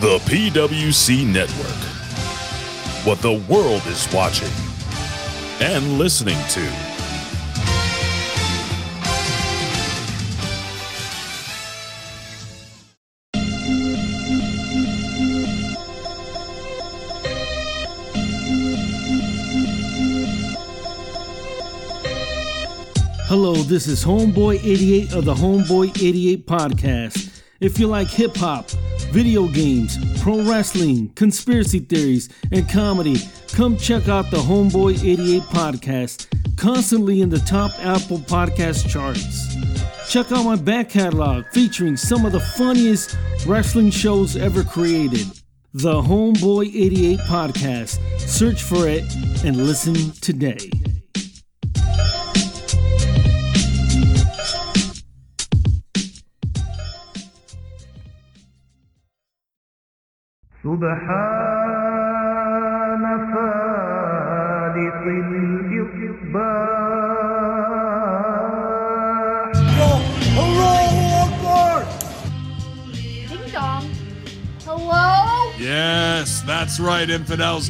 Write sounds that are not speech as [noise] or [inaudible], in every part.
The PWC Network. What the world is watching and listening to. Hello, this is Homeboy 88 of the Homeboy 88 podcast. If you like hip hop, video games, pro wrestling, conspiracy theories, and comedy, come check out the Homeboy 88 podcast, constantly in the top Apple podcast charts. Check out my back catalog featuring some of the funniest wrestling shows ever created. The Homeboy 88 podcast. Search for it and listen today. سبحان فالق الإصباح Ding dong. Hello? Yes, that's right, infidels.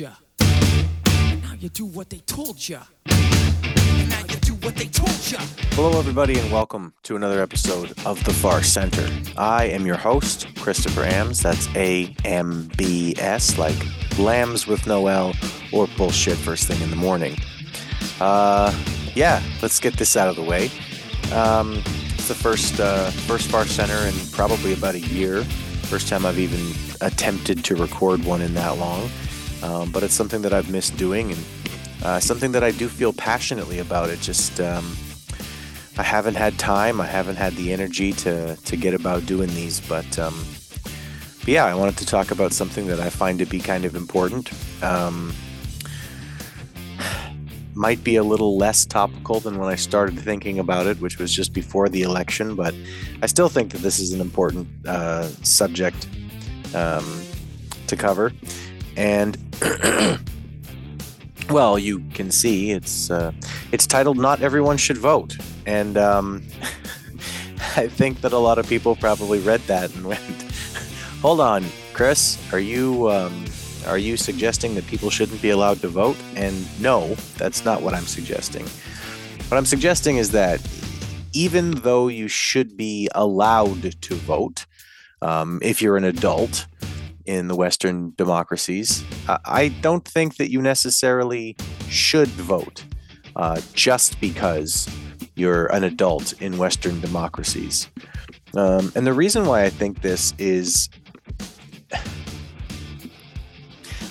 told. Now you do what they told you. Now you do what they told you. Hello, everybody, and welcome to another episode of The Far Center. I am your host, Christopher Ambs. That's A M B S, like lambs with no L or bullshit first thing in the morning. Uh, yeah, let's get this out of the way. Um, it's the first uh, first Far Center in probably about a year. First time I've even attempted to record one in that long. Um, but it's something that I've missed doing and uh, something that I do feel passionately about. It just um, I haven't had time. I haven't had the energy to to get about doing these. But, um, but yeah, I wanted to talk about something that I find to be kind of important. Um, might be a little less topical than when I started thinking about it, which was just before the election. But I still think that this is an important uh, subject um, to cover. And [clears throat] well, you can see it's uh, it's titled "Not Everyone Should Vote," and um, [laughs] I think that a lot of people probably read that and [laughs] went, "Hold on, Chris, are you um, are you suggesting that people shouldn't be allowed to vote?" And no, that's not what I'm suggesting. What I'm suggesting is that even though you should be allowed to vote, um, if you're an adult in the Western democracies, I don't think that you necessarily should vote uh, just because you're an adult in Western democracies. Um, and the reason why I think this is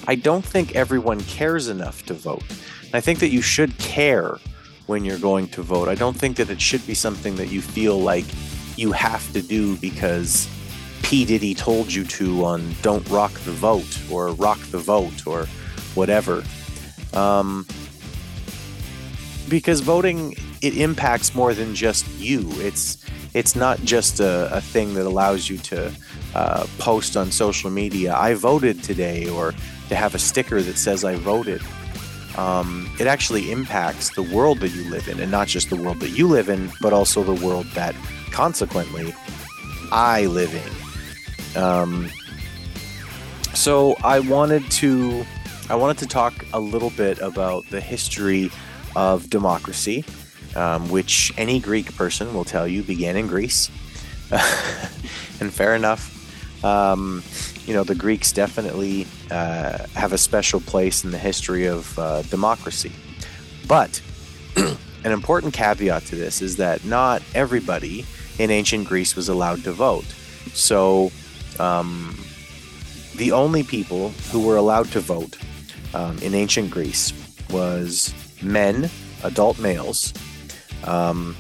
I don't think everyone cares enough to vote. I think that you should care when you're going to vote. I don't think that it should be something that you feel like you have to do because P. Diddy told you to on Don't Rock the Vote or Rock the Vote or whatever. Um, because voting it impacts more than just you. It's it's not just a, a thing that allows you to uh, post on social media. I voted today, or to have a sticker that says I voted. Um, it actually impacts the world that you live in, and not just the world that you live in, but also the world that, consequently, I live in. Um, so I wanted to I wanted to talk a little bit about the history of democracy, um, which any Greek person will tell you began in Greece. [laughs] and fair enough. Um, you know, the Greeks definitely uh, have a special place in the history of uh, democracy. But [clears throat] an important caveat to this is that not everybody in ancient Greece was allowed to vote. So, um, the only people who were allowed to vote um, in ancient Greece was men, adult males, um,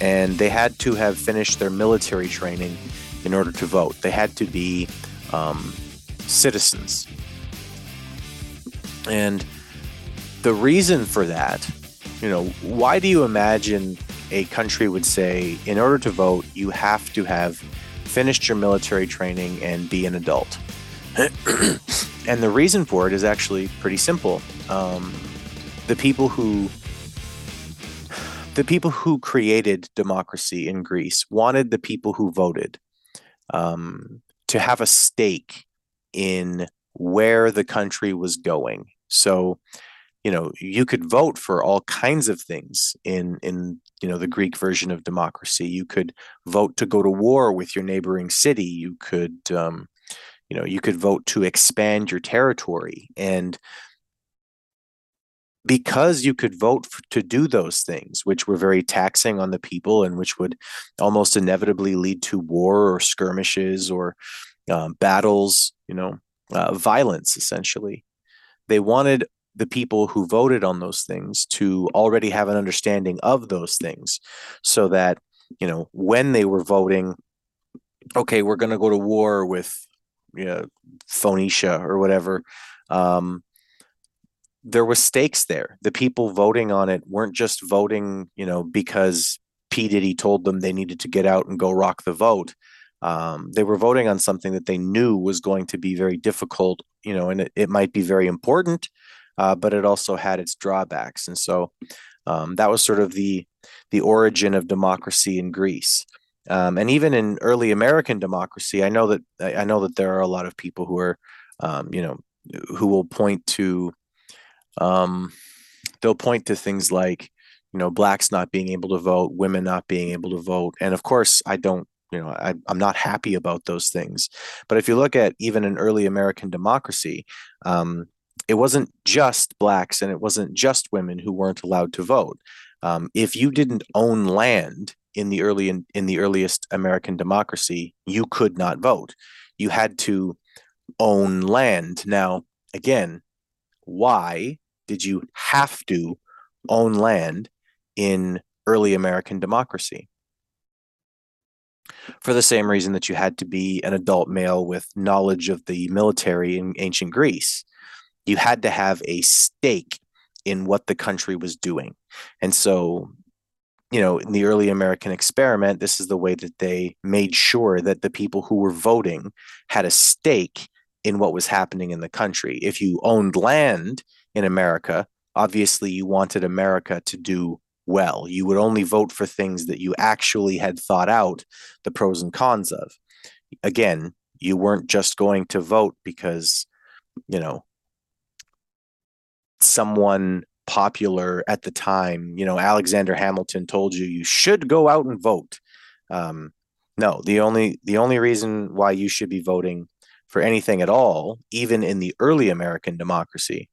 and they had to have finished their military training in order to vote. They had to be um, citizens. And the reason for that, you know, why do you imagine a country would say, in order to vote, you have to have finished your military training and be an adult? and the reason for it is actually pretty simple. Um, the people who the people who created democracy in Greece wanted the people who voted um, to have a stake in where the country was going. So, you know, you could vote for all kinds of things in in you know the Greek version of democracy. You could vote to go to war with your neighboring city. You could, um, you know, you could vote to expand your territory and because you could vote for, to do those things, which were very taxing on the people and which would almost inevitably lead to war or skirmishes or um, battles, you know, uh, violence essentially. They wanted the people who voted on those things to already have an understanding of those things so that, you know, when they were voting, okay, we're going to go to war with you know, Phoenicia or whatever. Um, there was stakes there. The people voting on it weren't just voting, you know, because P. Diddy told them they needed to get out and go rock the vote. Um, they were voting on something that they knew was going to be very difficult, you know, and it, it might be very important, uh, but it also had its drawbacks. And so um, that was sort of the the origin of democracy in Greece. Um, and even in early American democracy, I know that I know that there are a lot of people who are, um, you know, who will point to um, they'll point to things like you know blacks not being able to vote women not being able to vote and of course i don't you know I, i'm not happy about those things but if you look at even an early american democracy um, it wasn't just blacks and it wasn't just women who weren't allowed to vote. Um, if you didn't own land in the early in, in the earliest american democracy you could not vote. You had to own land. Now again why did you have to own land in early American democracy? For the same reason that you had to be an adult male with knowledge of the military in ancient Greece, you had to have a stake in what the country was doing. And so, you know, in the early American experiment, this is the way that they made sure that the people who were voting had a stake in what was happening in the country. If you owned land in America, obviously you wanted America to do well. You would only vote for things that you actually had thought out the pros and cons of. Again, you weren't just going to vote because, you know, someone popular at the time, you know, Alexander Hamilton told you you should go out and vote. Um, no, the only the only reason why you should be voting for anything at all, even in the early American democracy,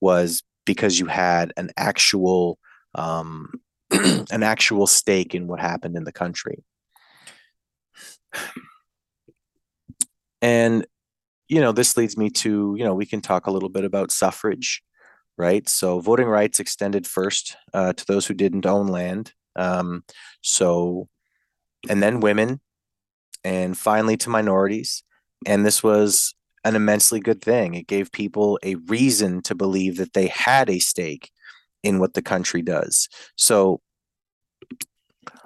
was because you had an actual um, [clears throat] an actual stake in what happened in the country. And you know, this leads me to you know we can talk a little bit about suffrage, right? So voting rights extended first uh, to those who didn't own land. Um, so, and then women, and finally to minorities. And this was an immensely good thing. It gave people a reason to believe that they had a stake in what the country does. So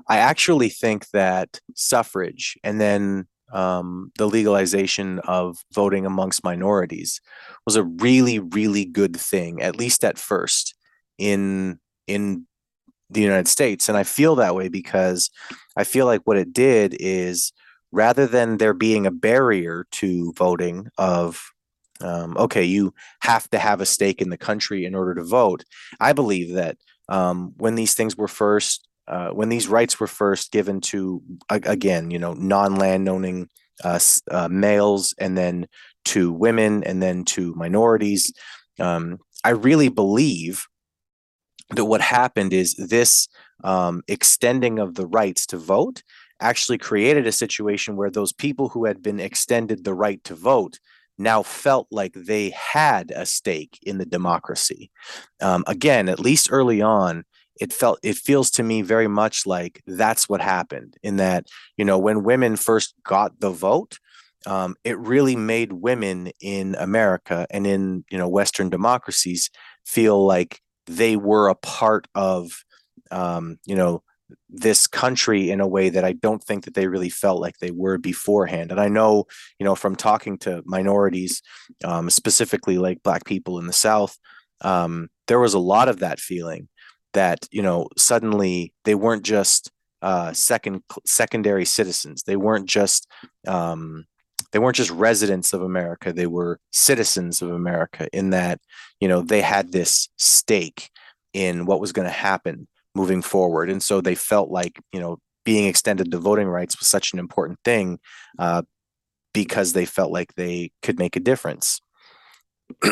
I actually think that suffrage and then um, the legalization of voting amongst minorities was a really, really good thing, at least at first, in in the United States. And I feel that way because I feel like what it did is rather than there being a barrier to voting of um, okay you have to have a stake in the country in order to vote i believe that um, when these things were first uh, when these rights were first given to again you know non-land owning uh, uh, males and then to women and then to minorities um, i really believe that what happened is this um, extending of the rights to vote actually created a situation where those people who had been extended the right to vote now felt like they had a stake in the democracy. Um, again, at least early on, it felt it feels to me very much like that's what happened. In that, you know, when women first got the vote, um, it really made women in America and in you know Western democracies feel like they were a part of um, you know this country in a way that I don't think that they really felt like they were beforehand. And I know, you know, from talking to minorities, um, specifically like Black people in the South, um, there was a lot of that feeling that you know suddenly they weren't just uh, second secondary citizens. They weren't just um, they weren't just residents of America. They were citizens of America. In that, you know, they had this stake in what was going to happen moving forward. And so they felt like, you know, being extended the voting rights was such an important thing uh, because they felt like they could make a difference, [clears throat]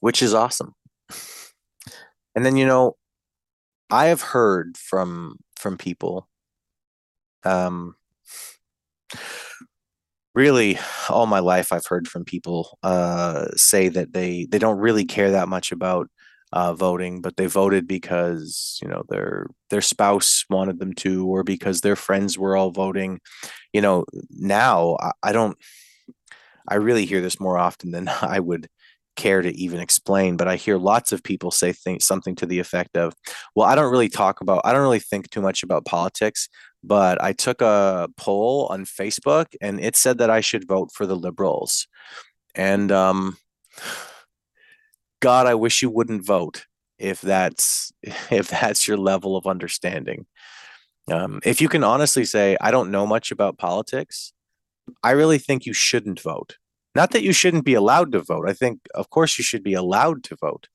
which is awesome. And then, you know, I have heard from from people um really all my life I've heard from people uh say that they they don't really care that much about uh, voting, but they voted because you know their their spouse wanted them to, or because their friends were all voting. You know, now I, I don't. I really hear this more often than [laughs] I would care to even explain, but I hear lots of people say things, something to the effect of, "Well, I don't really talk about, I don't really think too much about politics, but I took a poll on Facebook and it said that I should vote for the Liberals," and um, God, I wish you wouldn't vote if that's [laughs] if that's your level of understanding. Um, if you can honestly say, I don't know much about politics, I really think you shouldn't vote. Not that you shouldn't be allowed to vote. I think, of course, you should be allowed to vote.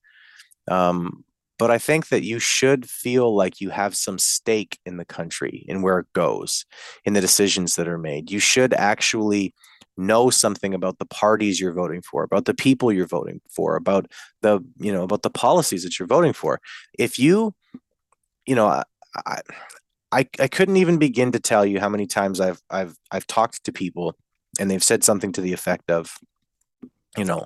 Um, but I think that you should feel like you have some stake in the country, in where it goes, in the decisions that are made. You should actually know something about the parties you're voting for, about the people you're voting for, about the you know about the policies that you're voting for. If you, you know, I, I I couldn't even begin to tell you how many times I've I've I've talked to people and they've said something to the effect of, you know,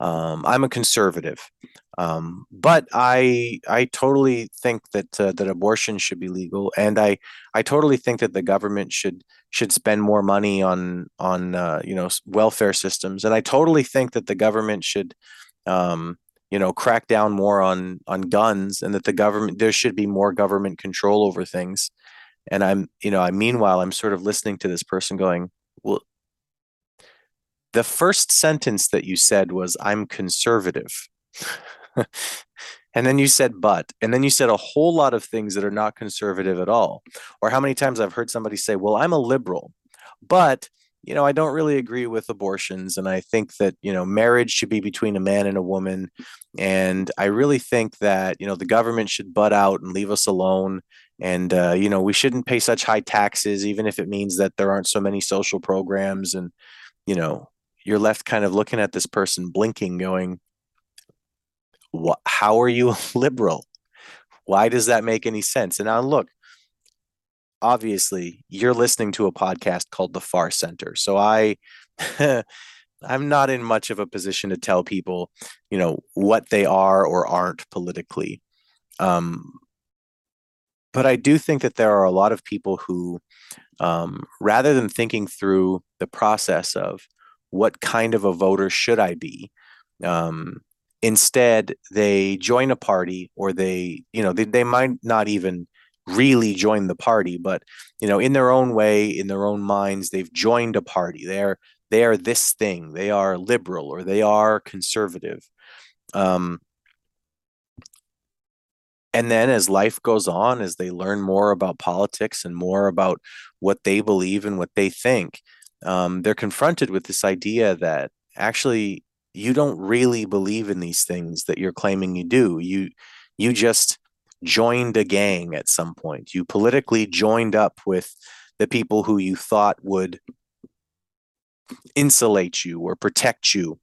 um, I'm a conservative, um, but I I totally think that uh, that abortion should be legal, and I I totally think that the government should should spend more money on on uh, you know welfare systems, and I totally think that the government should um, you know crack down more on on guns, and that the government there should be more government control over things. And I'm you know I meanwhile I'm sort of listening to this person going, well, the first sentence that you said was, I'm conservative. and then you said, but, and then you said a whole lot of things that are not conservative at all. Or how many times I've heard somebody say, well, I'm a liberal, but you know, I don't really agree with abortions. And I think that, you know, marriage should be between a man and a woman. And I really think that, you know, the government should butt out and leave us alone. And, uh, you know, we shouldn't pay such high taxes, even if it means that there aren't so many social programs. And, you know, you're left kind of looking at this person blinking, going, what, how are you [laughs] liberal? Why does that make any sense? And now look, obviously you're listening to a podcast called The Far Center. So I [laughs] I'm not in much of a position to tell people, you know, what they are or aren't politically. Um, but I do think that there are a lot of people who, um, rather than thinking through the process of what kind of a voter should I be, um, instead they join a party or they, you know, they, they might not even really join the party but you know in their own way in their own minds they've joined a party. They're they are this thing. They are liberal or they are conservative. Um, and then as life goes on as they learn more about politics and more about what they believe and what they think um, they're confronted with this idea that actually you don't really believe in these things that you're claiming you do you you just joined a gang at some point. You politically joined up with the people who you thought would insulate you or protect you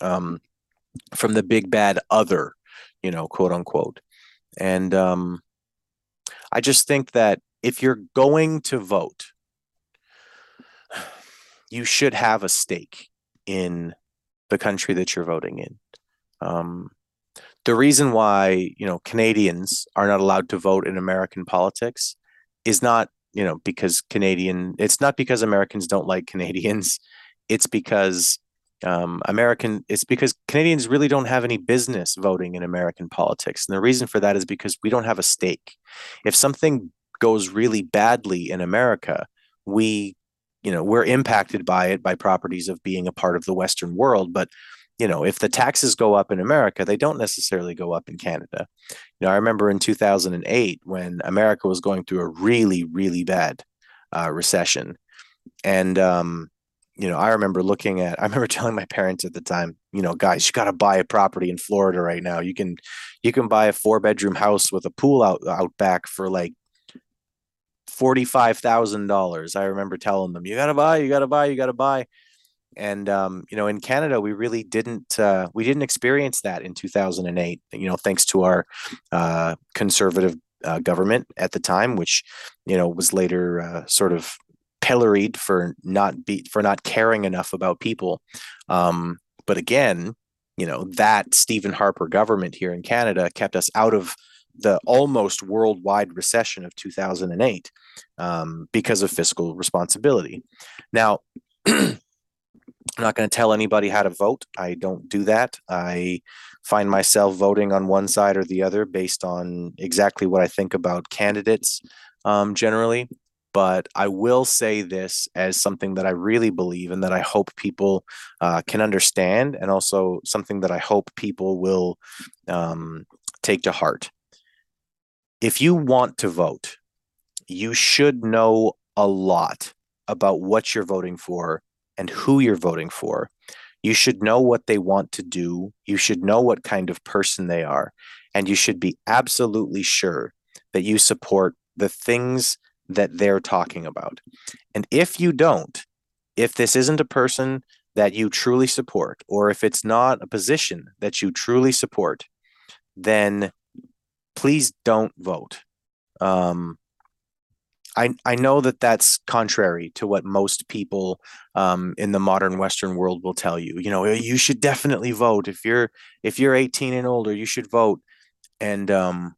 um, from the big bad other, you know, quote unquote. And um, I just think that if you're going to vote, you should have a stake in the country that you're voting in. Um, the reason why you know Canadians are not allowed to vote in American politics is not you know because Canadian. It's not because Americans don't like Canadians. [laughs] It's because um, American. It's because Canadians really don't have any business voting in American politics, and the reason for that is because we don't have a stake. If something goes really badly in America, we you know we're impacted by it by properties of being a part of the Western world, but you know, if the taxes go up in America, they don't necessarily go up in Canada. You know, I remember in 2008 when America was going through a really, really bad uh, recession. And, um, you know, I remember looking at, [laughs] I remember telling my parents at the time, you know, guys, you got to buy a property in Florida right now. You can, you can buy a four bedroom house with a pool out, out back for like $45,000. I remember telling them, you got to buy, you got to buy, you got to buy and um, you know in canada we really didn't uh, we didn't experience that in 2008 you know thanks to our uh, conservative uh, government at the time which you know was later uh, sort of pilloried for not be for not caring enough about people um, but again you know that stephen harper government here in canada kept us out of the almost worldwide recession of 2008 um, because of fiscal responsibility now [clears throat] I'm not going to tell anybody how to vote. I don't do that. I find myself voting on one side or the other based on exactly what I think about candidates um, generally. But I will say this as something that I really believe and that I hope people uh, can understand, and also something that I hope people will um, take to heart. If you want to vote, you should know a lot about what you're voting for and who you're voting for. You should know what they want to do. You should know what kind of person they are. And you should be absolutely sure that you support the things that they're talking about. And if you don't, if this isn't a person that you truly support, or if it's not a position that you truly support, then please don't vote. Um, I, I know that that's contrary to what most people um, in the modern Western world will tell you. You know, you should definitely vote if you're if you're 18 and older. You should vote, and um,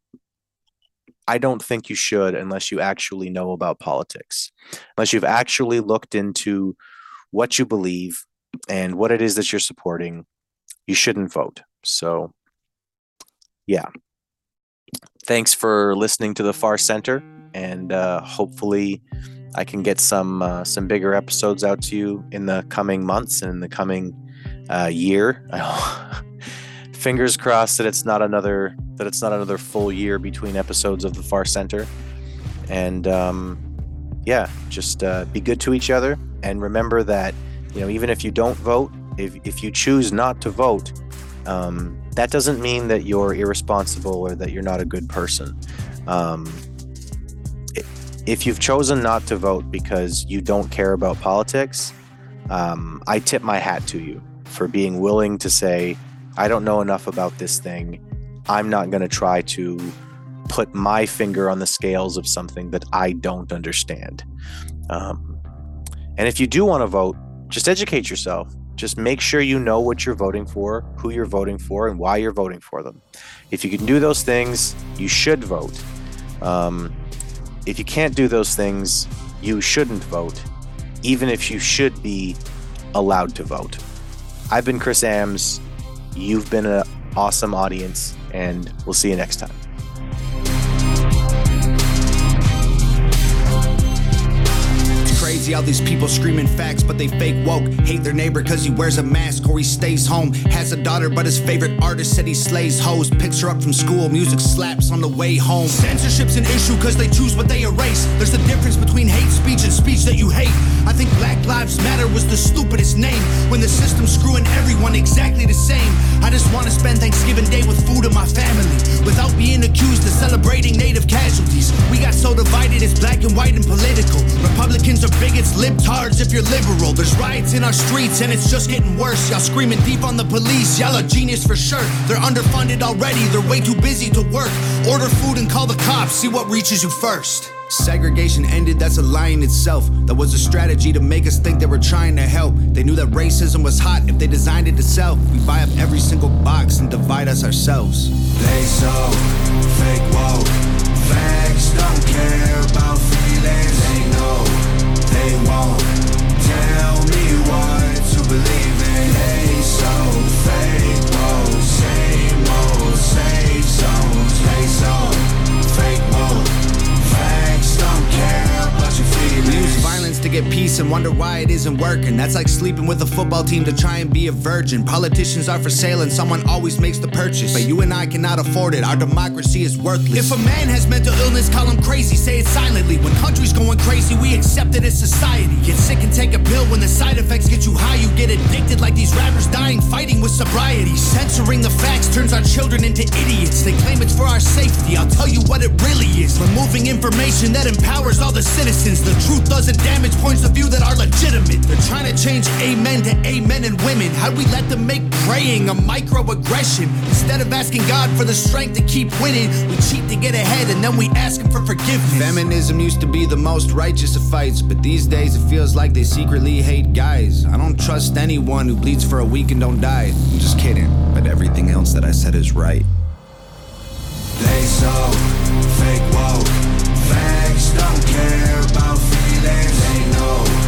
I don't think you should unless you actually know about politics, unless you've actually looked into what you believe and what it is that you're supporting. You shouldn't vote. So, yeah. Thanks for listening to the Far Center and uh, hopefully I can get some uh, some bigger episodes out to you in the coming months and in the coming uh, year. [laughs] Fingers crossed that it's not another that it's not another full year between episodes of the Far Center. And um, yeah, just uh, be good to each other and remember that you know even if you don't vote, if if you choose not to vote, um, that doesn't mean that you're irresponsible or that you're not a good person. Um, if you've chosen not to vote because you don't care about politics, um, I tip my hat to you for being willing to say, I don't know enough about this thing. I'm not going to try to put my finger on the scales of something that I don't understand. Um, and if you do want to vote, just educate yourself. Just make sure you know what you're voting for, who you're voting for, and why you're voting for them. If you can do those things, you should vote. Um, if you can't do those things, you shouldn't vote, even if you should be allowed to vote. I've been Chris Ambs. You've been an awesome audience, and we'll see you next time. Crazy how these people screaming facts, but they fake woke. Hate their neighbor cause he wears a mask or he stays home. Has a daughter, but his favorite artist said he slays hoes. Picks her up from school, music slaps on the way home. Censorship's an issue cause they choose what they erase. There's a difference between hate speech and speech that you hate. I think Black Lives Matter was the stupidest name when the system's screwing everyone exactly the same. I just wanna spend Thanksgiving Day with food and my family without being accused of celebrating native casualties. We got so divided, it's black and white and political. Republicans are bigots, libtards if you're liberal. There's riots in our streets and it's just getting worse. Y'all screaming deep on the police, y'all are genius for sure. They're underfunded already, they're way too busy to work. Order food and call the cops, see what reaches you first. Segregation ended, that's a lie in itself. That was a strategy to make us think they were trying to help. They knew that racism was hot if they designed it to sell. We buy up every single box and divide us ourselves. They so fake woke. Facts don't care about feelings. They know tell me what to believe in. They so fake to get peace and wonder why it isn't working. That's like sleeping with a football team to try and be a virgin. Politicians are for sale and someone always makes the purchase. But you and I cannot afford it. Our democracy is worthless. If a man has mental illness, call him crazy. Say it silently. When country's going crazy, we accept it as society. Get sick and take a pill when the side effects get you high. You get addicted like these rappers dying fighting with sobriety. Censoring the facts turns our children into idiots. They claim it's for our safety. I'll tell you what it really is. Removing information that empowers all the citizens. The truth doesn't damage points of view that are legitimate. They're trying to change amen to amen and women. How'd we let them make praying a microaggression? Instead of asking God for the strength to keep winning, we cheat to get ahead and then we ask Him for forgiveness. Feminism used to be the most righteous of fights, but these days it feels like they secretly hate guys. I don't trust anyone who bleeds for a week and don't die. I'm just kidding, but everything else that I said is right. They so fake woke. Facts don't care about feelings. They know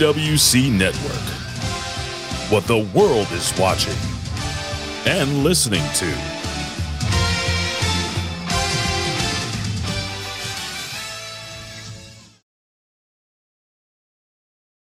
PWC Network. What the world is watching and listening to.